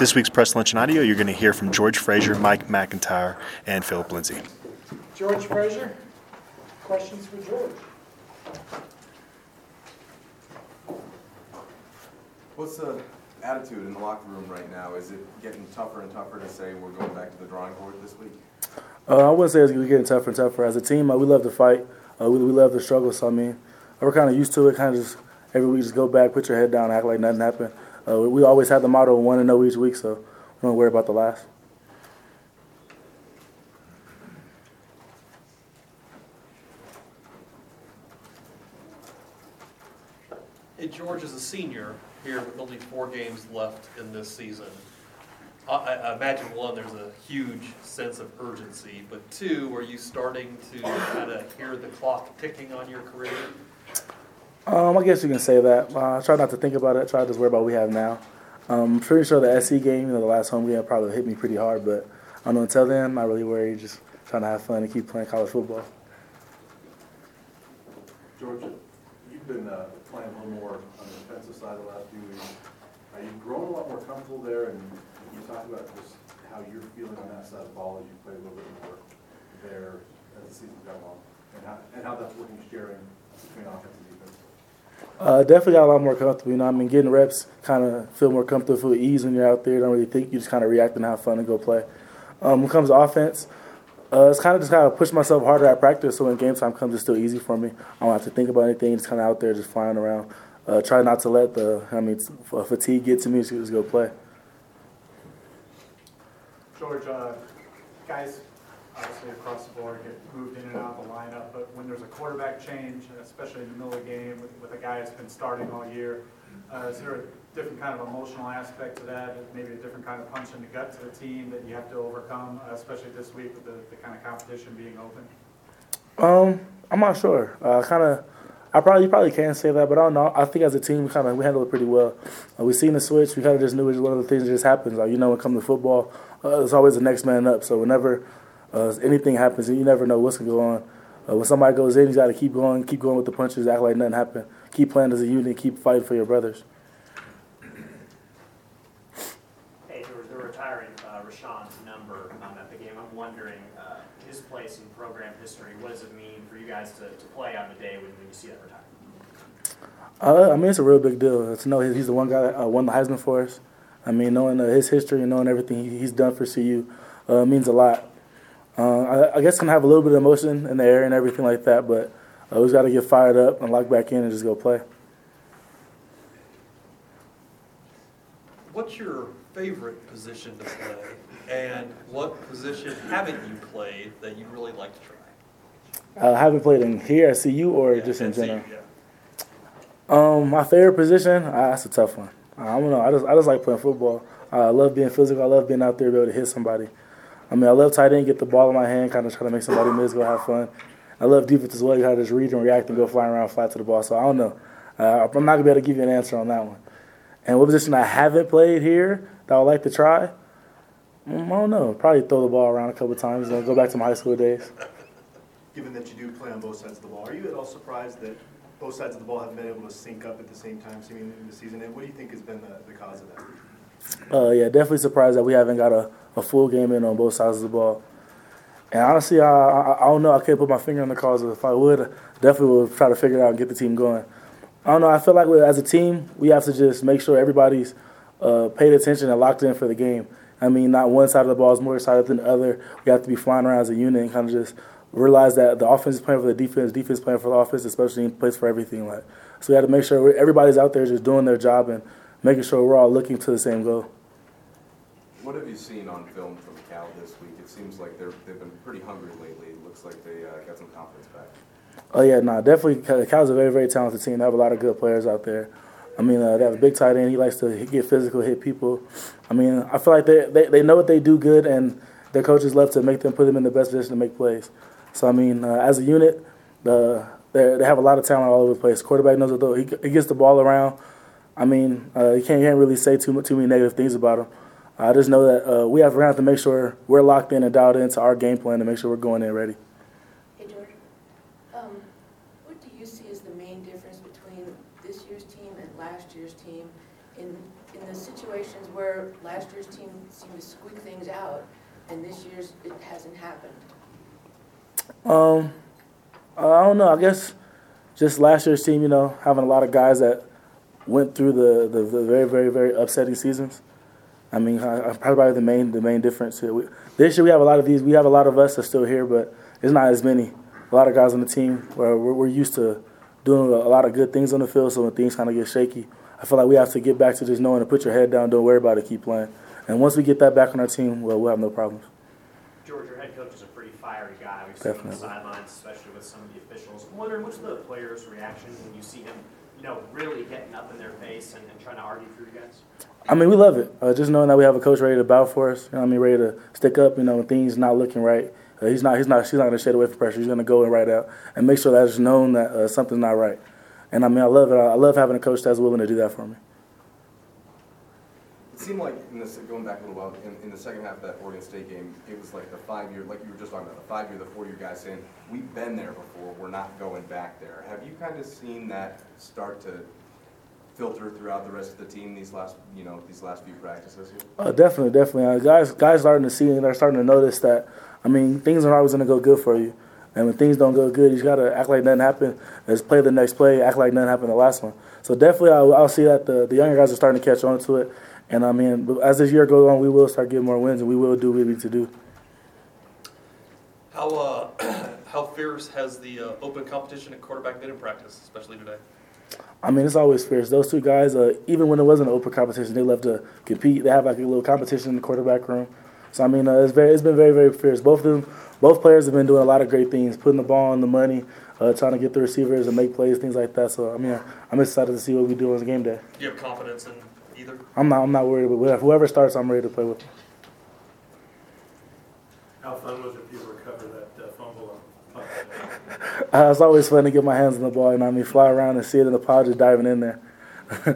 This week's press lunch and audio, you're going to hear from George Frazier, Mike MacIntyre, and Phillip Lindsay. George Frazier, questions for George? What's the attitude in the locker room right now? Is it getting tougher and tougher to say we're going back to the drawing board this week? Uh, I wouldn't say it's getting tougher and tougher. As a team, uh, we love to fight. Uh, we, we love to struggle. So I mean, we're kind of used to it. Kind of just every week, just go back, put your head down, act like nothing happened. Uh, we always have the motto one and know each week, so we don't worry about the last. Hey, George is a senior here with only four games left in this season. I, I imagine one, there's a huge sense of urgency, but two, are you starting to kind of hear the clock ticking on your career? Um, I guess you can say that. Uh, I try not to think about it. I try to just worry about what we have now. Um, I'm pretty sure the SC game, you know, the last home game, probably hit me pretty hard, but I know. Until then, I'm not really worried. Just trying to have fun and keep playing college football. George, you've been uh, playing a little more on the defensive side the last few weeks. Are you grown a lot more comfortable there? And you talk about just how you're feeling on that side of the ball as you play a little bit more there as the season's gone along? And how, and how that's working sharing between defense? Uh, definitely got a lot more comfortable. You know, I mean, getting reps, kind of feel more comfortable, feel ease when you're out there. Don't really think. You just kind of react and have fun and go play. Um, when it comes to offense, uh, it's kind of just kind of push myself harder at practice. So when game time comes, it's still easy for me. I don't have to think about anything. Just kind of out there, just flying around. Uh, try not to let the, I mean, fatigue get to me. Just go play. George, uh, guys obviously across the board get moved in and out of the lineup, but when there's a quarterback change, especially in the middle of the game with, with a guy that's been starting all year, uh, is there a different kind of emotional aspect to that, maybe a different kind of punch in the gut to the team that you have to overcome, uh, especially this week with the, the kind of competition being open? Um, I'm not sure. Uh, kind of, I probably probably can say that, but I don't know. I think as a team, we kind of we handle it pretty well. Uh, we seen the switch. We kind of just knew it was one of the things that just happens. You know, when it comes to football, uh, there's always the next man up. So whenever uh, anything happens, and you never know what's gonna go on. Uh, when somebody goes in, you got to keep going, keep going with the punches, act like nothing happened, keep playing as a unit, keep fighting for your brothers. Hey, they're retiring uh, Rashaan's number um, at the game. I'm wondering uh, his place in program history. What does it mean for you guys to, to play on the day when, when you see that retirement? Uh, I mean, it's a real big deal to know he's the one guy that uh, won the Heisman for us. I mean, knowing uh, his history and knowing everything he's done for CU uh, means a lot. Uh, I, I, guess gonna have a little bit of emotion in the air and everything like that, but I just got to get fired up and lock back in and just go play. What's your favorite position to play, and what position haven't you played that you really like to try? I haven't played in here at CU or Yeah, just in at CU, general. yeah. Um, my favorite position, uh, that's a tough one. I don't know. I just I just like playing football. Uh, I love being physical. I love being out there, be able to hit somebody. I mean, I love tight end, get the ball in my hand, kind of try to make somebody miss, go have fun. I love defense as well. You got to just read and react and go flying around flat to the ball. So I don't know. Uh, I'm not gonna be able to give you an answer on that one. And what position I haven't played here that I would like to try? Mm, I don't know. Probably throw the ball around a couple times. Know, go back to my high school days. Given that you do play on both sides of the ball, are you at all surprised that both sides of the ball haven't been able to sync up at the same time seemingly in the season? And what do you think has been the, the cause of that? Uh, yeah, definitely surprised that we haven't got a, a full game in on both sides of the ball. And honestly, I, I, I don't know. I can't put my finger on the cause. If I would, definitely would try to figure it out and get the team going. I don't know. I feel like as a team, we have to just make sure everybody's uh, paid attention and locked in for the game. I mean, not one side of the ball is more excited than the other. We have to be flying around as a unit and kind of just realize that the offense is playing for the defense, defense playing for the offense, especially in place for everything. Like, so we have to make sure everybody's out there just doing their job and making sure we're all looking to the same goal. What have you seen on film from Cal this week? It seems like they're, they've been pretty hungry lately. It looks like they uh, got some confidence back. Oh yeah, no, definitely. Cal's a very, very talented team. They have a lot of good players out there. I mean, uh, they have a big tight end. He likes to get physical, hit people. I mean, I feel like they, they, they know what they do good, and their coaches love to make them put them in the best position to make plays. So I mean, uh, as a unit, the they have a lot of talent all over the place. Quarterback knows what though he, he gets the ball around. I mean, uh, you can't, you can't really say too too many negative things about him. I just know that uh, we have, we have to make sure we're locked in and dialed into our game plan to make sure we're going in ready. Hey, George. Um, what do you see as the main difference between this year's team and last year's team in, in the situations where last year's team seemed to squeak things out, and this year's, it hasn't happened? Um, I don't know. I guess just last year's team, you know, having a lot of guys that went through the, the, the very, very, very upsetting seasons. I mean, I, I- probably the main the main difference here. We, this year we have a lot of these. We have a lot of us that's still here, but it's not as many. A lot of guys on the team where we're, we're used to doing a, lot of good things on the field. So when things kind of get shaky, I feel like we have to get back to just knowing to put your head down, don't worry about it, keep playing. And once we get that back on our team, well, we'll have no problems. George, your head coach is a pretty fiery guy. We've seen him on the Definitely. sidelines, especially with some of the officials. I'm wondering, what's the players' reaction when you see him, know, really getting up in their face and, and trying to argue for you guys? I mean, we love it. Uh, just knowing that we have a coach ready to bow for us. You know, I mean, ready to stick up. You know, when things not looking right, uh, he's not. He's not. She's not going to shed away from pressure. He's going to go and right out and make sure that it's known that uh, something's not right. And I mean, I love it. I love having a coach that's willing to do that for me. Seemed like, in this, going back a little while, in, in the second half of that Oregon State game, it was like the five-year, like you were just talking about, the five-year, the four-year guys saying, we've been there before, we're not going back there. Have you kind of seen that start to filter throughout the rest of the team these last, you know, these last few practices? Uh, definitely, definitely. Uh, guys, guys starting to see and they're starting to notice that. I mean, things aren't always going to go good for you, and when things don't go good, you got to act like nothing happened. Just play the next play, act like nothing happened the last one. So definitely, I'll, I'll see that the the younger guys are starting to catch on to it. And I mean, as this year goes on, we will start getting more wins, and we will do what we need to do. How, uh, how fierce has the uh, open competition at quarterback been in practice, especially today? I mean, it's always fierce. Those two guys, uh, even when it wasn't an open competition, they love to compete. They have like a little competition in the quarterback room. So I mean, uh, it's very, it's been very, very fierce. Both of them, both players have been doing a lot of great things, putting the ball on the money, uh, trying to get the receivers and make plays, things like that. So I mean, I'm excited to see what we do on the game day. Do you have confidence in either? I'm not, I'm not worried about whoever, whoever starts. I'm ready to play with. How fun was it for you to recover that uh, fumble on? Uh, it's always fun to get my hands on the ball and I mean, fly around and see it in the pod, just diving in there.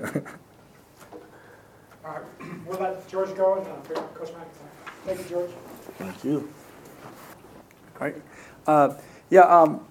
All right, we'll let George go and uh, bring Coach MacIntyre. Thank you, George. Thank you. All right. Uh, Yeah, um,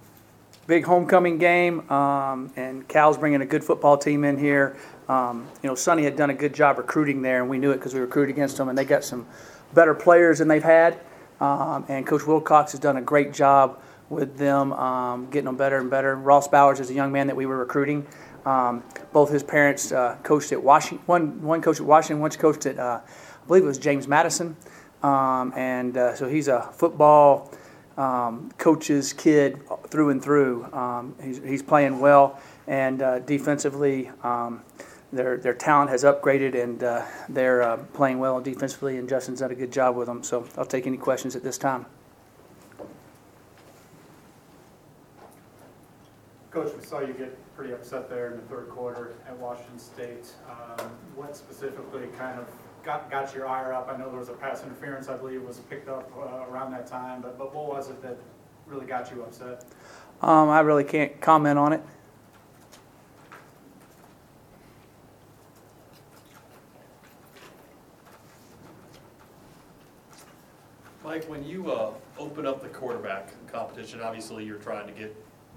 big homecoming game, um, and Cal's bringing a good football team in here. Um, You know, Sonny had done a good job recruiting there, and we knew it because we recruited against them, and they got some better players than they've had. Um, And Coach Wilcox has done a great job with them, um, getting them better and better. Ross Bowers is a young man that we were recruiting. Um, Both his parents uh, coached at Washington, one, one coached at Washington, one coached at, uh, I believe it was James Madison. Um, And uh, so he's a football um, coach's kid through and through. He's, he's playing well, and uh, defensively, their their talent has upgraded, and uh, they're uh, playing well defensively. And Justin's done a good job with them. So I'll take any questions at this time. Coach, we saw you get pretty upset there in the third quarter at Washington State. Um, What specifically kind of got, got your ire up? I know there was a pass interference, I believe, was picked up uh, around that time, but, but what was it that really got you upset? Um, I really can't comment on it. Mike, when you uh, open up the quarterback competition, obviously you're trying to get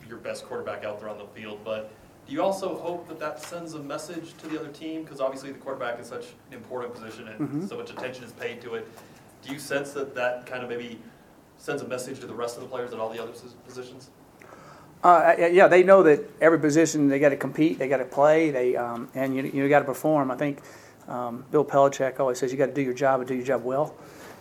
your best quarterback out there on the field, but do you also hope that that sends a message to the other team? Because obviously the quarterback is such an important position and so much attention is paid to it. Do you sense that that kind of maybe sends a message to the rest of the players at all the other positions? Uh, yeah, they know that every position they got to compete, they got to play, they um, and you you got to perform. I think um, Bill Belichick always says you got to do your job and do your job well,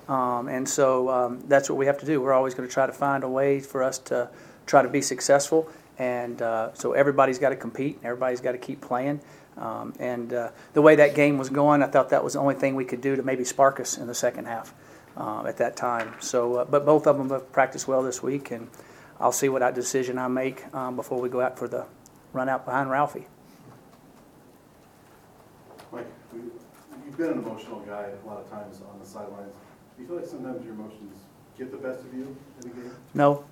um, and so um, that's what we have to do. We're always going to try to find a way for us to try to be successful, and uh, so everybody's got to compete, everybody's got to keep playing. Um, and uh, the way that game was going, I thought that was the only thing we could do to maybe spark us in the second half uh, at that time. So, uh, but both of them have practiced well this week, and I'll see what that decision I make um, before we go out for the run out behind Ralphie. Mike, you've been an emotional guy a lot of times on the sidelines. Do you feel like sometimes your emotions get the best of you in a game? No,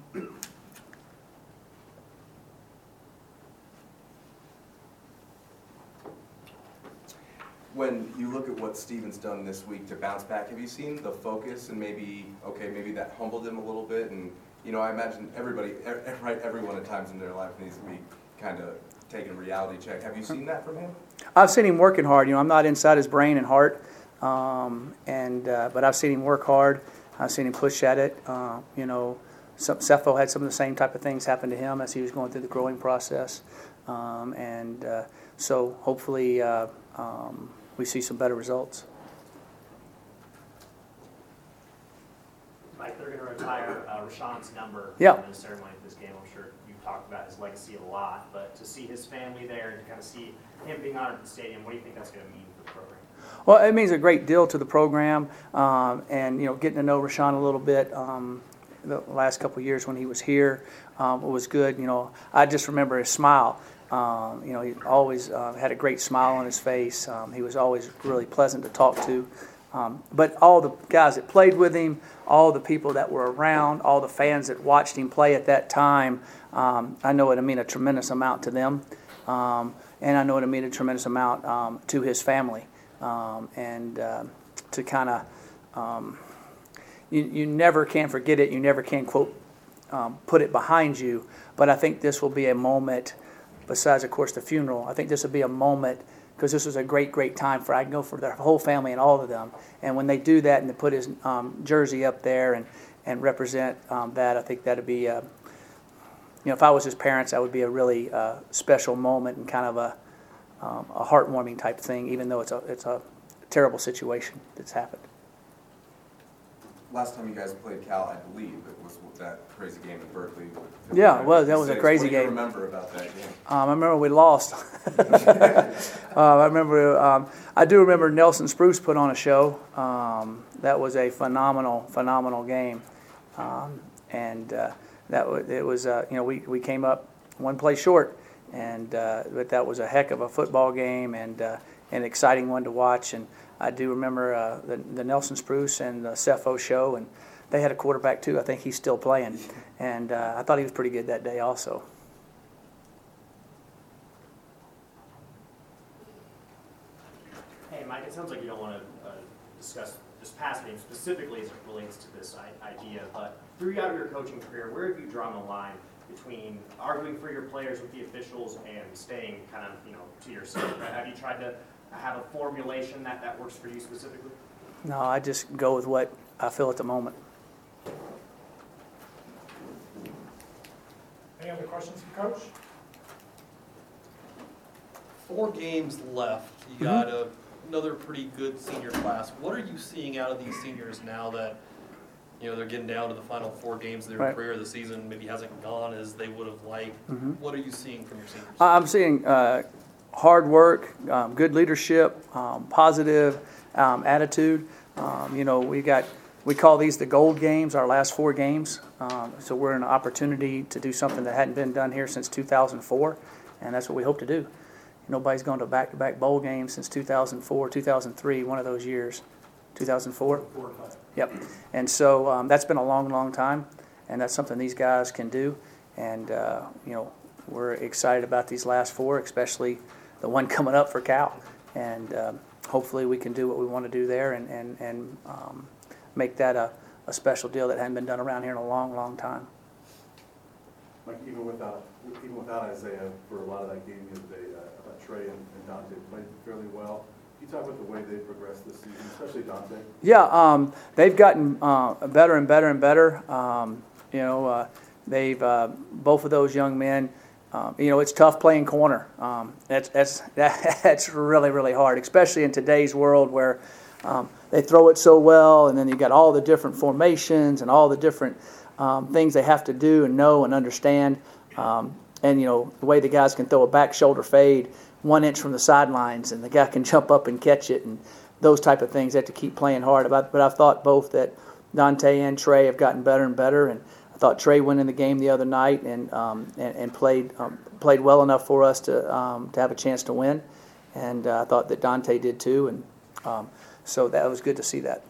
When you look at what Steven's done this week to bounce back, have you seen the focus and maybe, okay, maybe that humbled him a little bit? And, you know, I imagine everybody, right, everyone at times in their life needs to be kind of taking a reality check. Have you seen that from him? I've seen him working hard. You know, I'm not inside his brain and heart, um, and uh, but I've seen him work hard. I've seen him push at it. Uh, you know, some, Sefo had some of the same type of things happen to him as he was going through the growing process, um, and uh, so hopefully uh, um, we see some better results. Mike, they're going to retire uh, Rashaan's number Yeah. in the ceremony of this game. I'm sure you've talked about his legacy a lot, but to see his family there and to kind of see him being honored at the stadium, what do you think that's going to mean for the program? Well, it means a great deal to the program, um, and you know, getting to know Rashaan a little bit. Um, the last couple years when he was here, um, was good. You know, I just remember his smile. Um, you know, he always uh, had a great smile on his face. Um, he was always really pleasant to talk to. Um, but all the guys that played with him, all the people that were around, all the fans that watched him play at that time, I know it meant a tremendous amount to them. And I know it meant a tremendous amount to his family. Um, and uh, to kind of, um, you, you never can forget it. You never can, quote, um, put it behind you. But I think this will be a moment, besides, of course, the funeral, I think this will be a moment because this was a great, great time for I can go for their whole family and all of them. And when they do that and they put his um, jersey up there and, and represent um, that, I think that'd be, uh, you know, if I was his parents, that would be a really uh, special moment and kind of a, um, a heartwarming type thing, even though it's a, it's a terrible situation that's happened. Last time you guys played Cal, I believe, it was that crazy game in Berkeley. Yeah, it was. That was a crazy What do you game. remember about that game? Um, I remember we lost. uh, I remember. Um, I do remember Nelson Spruce put on a show. Um, that was a phenomenal, phenomenal game, um, and uh, that was, it was. Uh, you know, we, we came up one play short, and uh, but that was a heck of a football game and uh, an exciting one to watch. And I do remember uh, the, the Nelson Spruce and the Sefo show, and they had a quarterback too. I think he's still playing, and uh, I thought he was pretty good that day also. Hey, Mike, it sounds like you don't want to uh, discuss this past game specifically as it relates to this idea, but throughout your coaching career, where have you drawn the line between arguing for your players with the officials and staying kind of, you know, to yourself? Right? Have you tried to have a formulation that, that works for you specifically? No, I just go with what I feel at the moment. Any other questions for Coach? Four games left. You mm-hmm. got a, another pretty good senior class. What are you seeing out of these seniors now that, you know, they're getting down to the final four games of their Right. career? The season maybe hasn't gone as they would have liked. What are you seeing from your seniors? I- I'm seeing uh, hard work, um, good leadership, um, positive um, attitude. Um, you know, we got we call these the gold games, our last four games. Um, so we're in an opportunity to do something that hadn't been done here since 2004, and that's what we hope to do. Nobody's gone to back-to-back bowl games since 2004, 2003, one of those years. 2004. Yep. And so um, that's been a long, long time, and that's something these guys can do. And uh, you know, we're excited about these last four, especially the one coming up for Cal. And um, hopefully, we can do what we want to do there and and and um, make that a, a special deal that hadn't been done around here in a long, long time. Like even without, even without Isaiah for a lot of that game the other day, uh, I thought Trey and and Dante played fairly well. You talk about the way they've progressed this season, especially Dante? Yeah, um, they've gotten uh, better and better and better. Um, you know, uh, they've uh, both of those young men. Um, you know, it's tough playing corner. Um, that's that's that's really really hard, especially in today's world where um, they throw it so well, and then you got all the different formations and all the different um, things they have to do and know and understand. And you know, the way the guys can throw a back shoulder fade one inch from the sidelines, and the guy can jump up and catch it, and those type of things. They have to keep playing hard. But, I've thought both that Dante and Trey have gotten better and better, and I thought Trey went in the game the other night and um, and, and played um, played well enough for us to um, to have a chance to win, and uh, I thought that Dante did too, and um, so that was good to see that.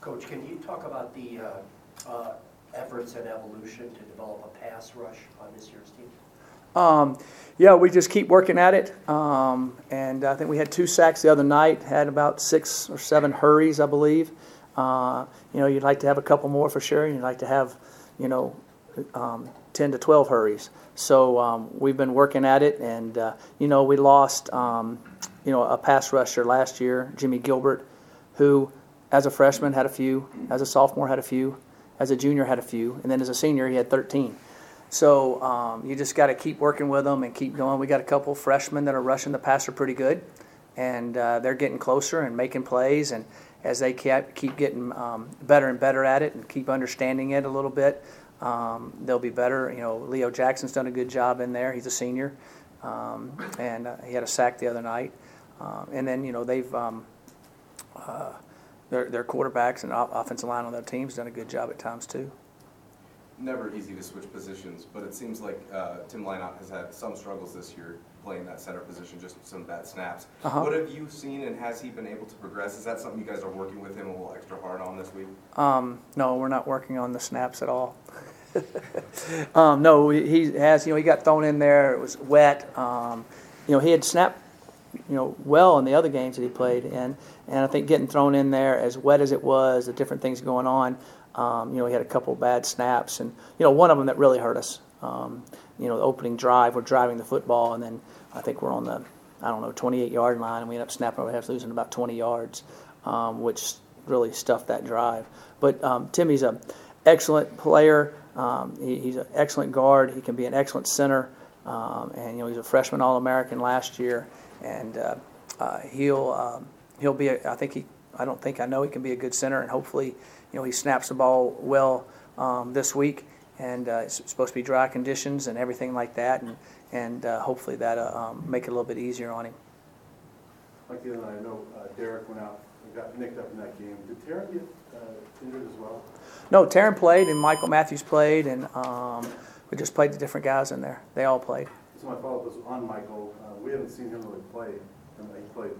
Coach, can you talk about the uh, uh, efforts and evolution to develop a pass rush on this year's team? Um, yeah, we just keep working at it. Um, and I think we had two sacks the other night, had about six or seven hurries, I believe. Uh, you know, you'd like to have a couple more for sure. and You'd like to have, you know, um, 10 to 12 hurries. So um, we've been working at it, and uh, you know we lost um, you know a pass rusher last year, Jimmy Gilbert, who as a freshman had a few, as a sophomore had a few, as a junior had a few, and then as a senior he had 13. So um, you just got to keep working with them and keep going. We got a couple freshmen that are rushing the passer pretty good, and uh, they're getting closer and making plays. And as they keep keep getting um, better and better at it and keep understanding it a little bit, um, they'll be better. You know, Leo Jackson's done a good job in there. He's a senior, um, and uh, he had a sack the other night. Um, and then you know they've um, uh, their their quarterbacks and offensive line on their teams done a good job at times too. Never easy to switch positions, but it seems like uh, Tim Lynott has had some struggles this year playing that center position, just some bad snaps. Uh-huh. What have you seen, and has he been able to progress? Is that something you guys are working with him a little extra hard on this week? Um, no, we're not working on the snaps at all. um, no, he has. You know, he got thrown in there. It was wet. Um, you know, he had snapped. You know, well in the other games that he played in, and I think getting thrown in there as wet as it was, the different things going on. Um, you know, he had a couple of bad snaps, and you know, one of them that really hurt us. Um, you know, the opening drive, we're driving the football, and then I think we're on the, I don't know, 28 yard line, and we end up snapping over half, losing about 20 yards, um, which really stuffed that drive. But um, Timmy's a excellent player. Um, he, he's an excellent guard. He can be an excellent center, um, and you know, he's a freshman All American last year, and uh, uh, he'll he'll be. A, I think he. I don't think I know he can be a good center, and hopefully, you know, he snaps the ball well um, this week. And uh, it's supposed to be dry conditions and everything like that, and and uh, hopefully that'll um, make it a little bit easier on him. Like the other night, I know uh, Derek went out, and got nicked up in that game. Did Taryn get uh, injured as well? No, Taryn played, and Michael Matthews played, and um, we just played the different guys in there. They all played. So my follow-up was on Michael. Uh, We haven't seen him really play. And He played,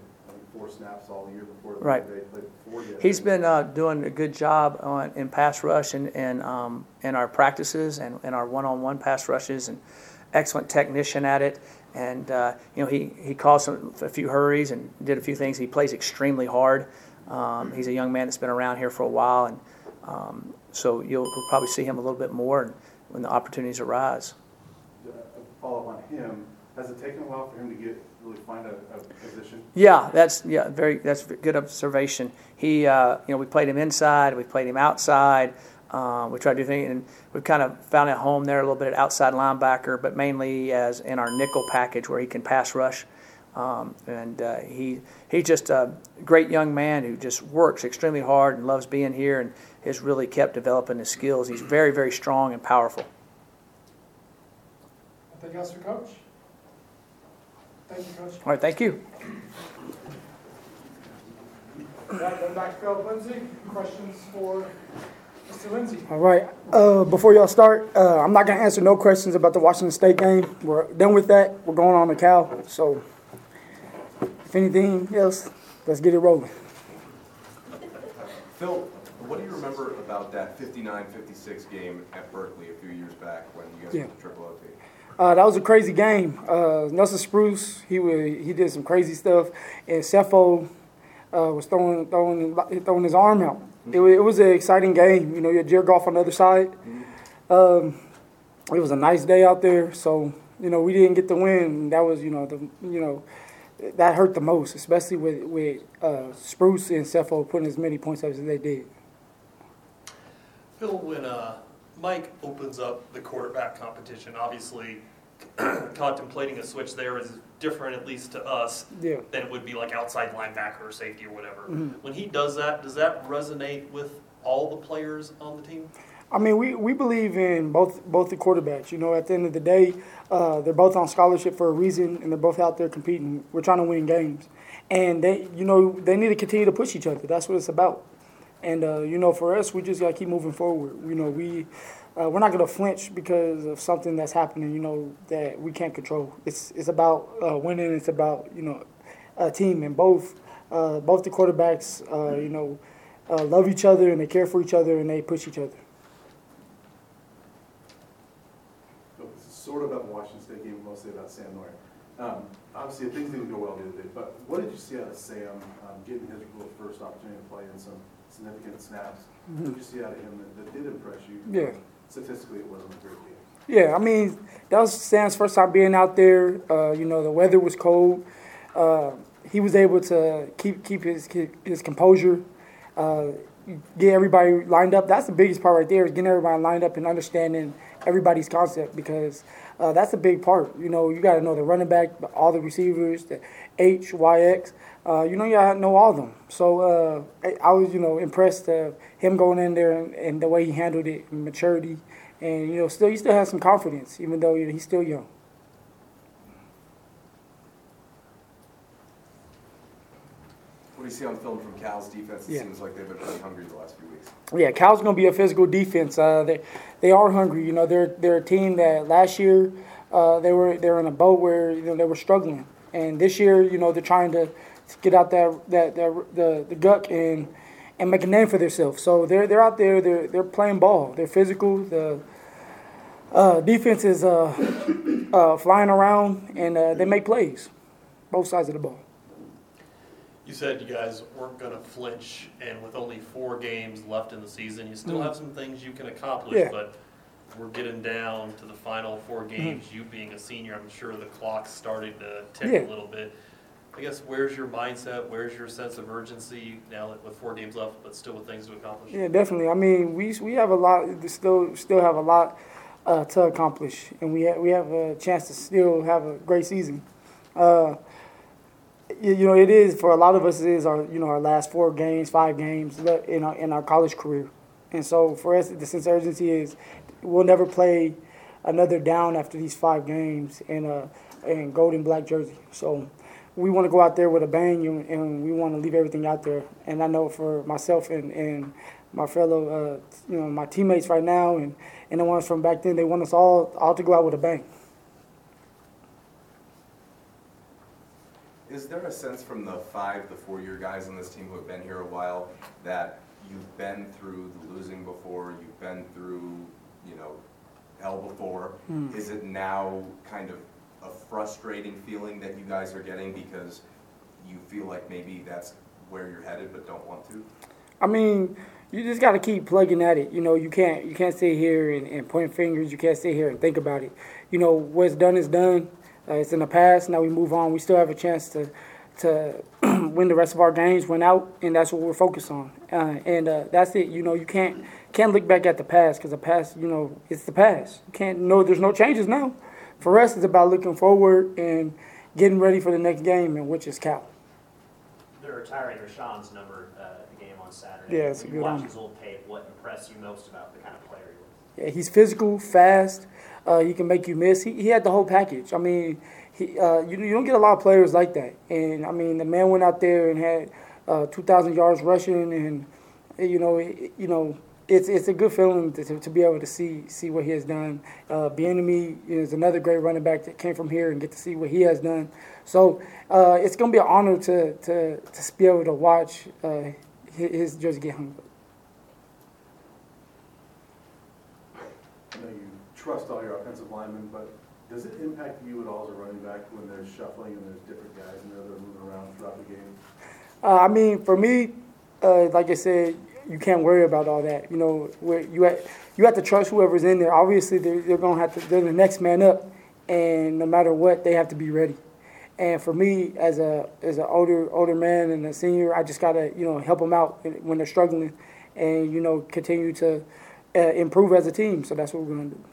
four snaps all year before. the Right. They played four. He's been uh, doing a good job on, in pass rush and, and um, in our practices and in our one-on-one pass rushes, and excellent technician at it. And uh, you know, he he caused some, a few hurries and did a few things. He plays extremely hard. Um, he's a young man that's been around here for a while, and um, so you'll we'll probably see him a little bit more when the opportunities arise. Uh, Follow-up on him. Has it taken a while for him to get, really find a, a position? Yeah, that's yeah, very that's a good observation. He, uh, you know, we played him inside, we played him outside. Um, we tried to do things, and we've kind of found a home there a little bit at outside linebacker, but mainly as in our nickel package where he can pass rush. Um, and uh, he he's just a great young man who just works extremely hard and loves being here, and has really kept developing his skills. He's very very strong and powerful. Anything else for Coach? Thank you, Coach. All right, thank you. Back, back to Phillip Lindsay. Questions for Mr. Lindsay? All right. Uh, before y'all start, uh, I'm not gonna answer no questions about the Washington State game. We're done with that. We're going on to Cal. So, if anything else, let's get it rolling. Phil, what do you remember about that 59-56 game at Berkeley a few years back when you guys Yeah. went to Triple OT? Uh, that was a crazy game. Uh, Nelson Spruce, he wa he did some crazy stuff, and Sefo uh, was throwing throwing throwing his arm out. It, wa- it was an exciting game. You know, you had Jared Goff on the other side. Um, it was a nice day out there, so you know we didn't get the win. That was you know the you know that hurt the most, especially with with uh, Spruce and Sefo putting as many points up as they did. Phil, when uh, Mike opens up the quarterback competition, obviously contemplating a switch there is different, at least to us, Yeah. than it would be like outside linebacker or safety or whatever. Mhm. When he does that, does that resonate with all the players on the team? I mean, we, we believe in both both the quarterbacks. You know, at the end of the day, uh, they're both on scholarship for a reason, and they're both out there competing. We're trying to win games, and they, you know, they need to continue to push each other. That's what it's about. And uh, you know, for us, we just gotta keep moving forward. You know, we uh, we're not gonna flinch because of something that's happening. You know, that we can't control. It's it's about uh, winning. It's about you know, a team, and both uh, both the quarterbacks, uh, you know, uh, love each other and they care for each other and they push each other. Is sort of about the Washington State game, mostly about Sam Noyer. Um, obviously, things didn't go well the other day, but what did you see out of Sam um, getting his real first opportunity to play in some significant snaps? What did you see out of him that, that did impress you? Yeah. Statistically, it wasn't a great game. Yeah, I mean, that was Sam's first time being out there. Uh, you know, the weather was cold. Uh, he was able to keep keep his his composure, uh, get everybody lined up. That's the biggest part right there is getting everybody lined up and understanding everybody's concept because uh, that's a big part. You know, you got to know the running back, all the receivers, the H, Y, X. Uh, you know, you got to know all of them. So uh, I, was, you know, impressed uh, him going in there and, and the way he handled it, maturity, and you know, still he still has some confidence, even though you know, he's still young. What do you see on film from Cal's defense? It Yeah. seems like they've been pretty hungry the last few weeks. Yeah, Cal's gonna be a physical defense. Uh, they they are hungry. You know, they're they're a team that last year uh, they were they were in a boat where you know they were struggling, and this year you know they're trying to get out that that, that the the guck and and make a name for themselves. So they're they're out there. They're they're playing ball. They're physical. The uh, defense is uh, uh, flying around and uh, they make plays, both sides of the ball. You said you guys weren't going to flinch, and with only four games left in the season, you still Mhm. have some things you can accomplish. Yeah. But we're getting down to the final four games. You being a senior, I'm sure the clock's starting to tick Yeah. a little bit. I guess where's your mindset? Where's your sense of urgency now that with four games left, but still with things to accomplish? Yeah, definitely. I mean, we we have a lot. Still, still have a lot uh, to accomplish, and we have, we have a chance to still have a great season. Uh, you, know, it is for a lot of us. It is our you know our last four games, five games in our in our college career, and so for us, the sense of urgency is we'll never play another down after these five games in a in gold and black jersey. So we want to go out there with a bang and, and we want to leave everything out there. And I know for myself and, and my fellow, uh, you know, my teammates right now and, and the ones from back then, they want us all, all to go out with a bang. Is there a sense from the five, the four-year guys on this team who have been here a while that you've been through the losing before, you've been through, you know, hell before? Hmm. Is it now kind of a frustrating feeling that you guys are getting because you feel like maybe that's where you're headed but don't want to? I mean, you just got to keep plugging at it. You know, you can't you can't sit here and, and point fingers. You can't sit here and think about it. You know, what's done is done. Uh, it's in the past. Now we move on. We still have a chance to to win the rest of our games, win out, and that's what we're focused on. Uh, and uh, that's it. You know, you can't can't look back at the past because the past, you know, it's the past. You can't. No, there's no changes now. For us, it's about looking forward and getting ready for the next game, and which is Cal. They're retiring Rashaan's number uh, the game on Saturday. Yeah, it's a good watch his old tape, what impressed you most about the kind of player he was? Yeah, he's physical, fast. Uh, he can make you miss. He, he had the whole package. I mean, he, uh, you, you don't get a lot of players like that. And I mean, the man went out there and had uh, 2,000 yards rushing, and you know, it, you know, it's it's a good feeling to, to, be able to see see what he has done. Uh, Bieniemy is another great running back that came from here and get to see what he has done. So uh, it's going to be an honor to, to to be able to watch uh, his, his jersey get hung up. I know you trust all your offensive linemen, but does it impact you at all as a running back when there's shuffling and there's different guys and they're moving around throughout the game? Uh, I mean, for me, uh, like I said, you can't worry about all that. You know, where you ha- you have to trust whoever's in there. Obviously, they're, they're gonna have to. They're the next man up, and no matter what, they have to be ready. And for me, as a as an older older man and a senior, I just gotta you know help them out when they're struggling, and you know continue to uh, improve as a team. So that's what we're gonna do.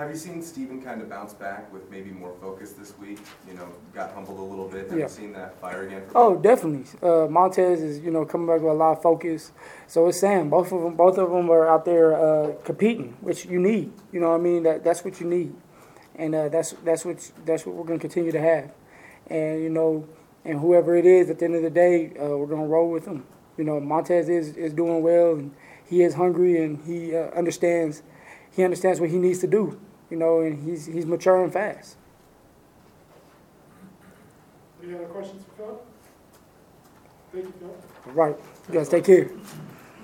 Have you seen Steven kind of bounce back with maybe more focus this week? You know, got humbled a little bit. Have Yeah. you seen that fire again? Oh, definitely. Uh, Montez is you know coming back with a lot of focus. So is Sam. Both of them, both of them are out there uh, competing, which you need. You know what I mean? That that's what you need, and uh, that's that's what that's what we're going to continue to have. And you know, and whoever it is, at the end of the day, uh, we're going to roll with them. You know, Montez is is doing well, and he is hungry, and he uh, understands he understands what he needs to do. You know, and he's he's maturing fast. Any other questions for Phil? Thank you, Phil. All right, you guys take care.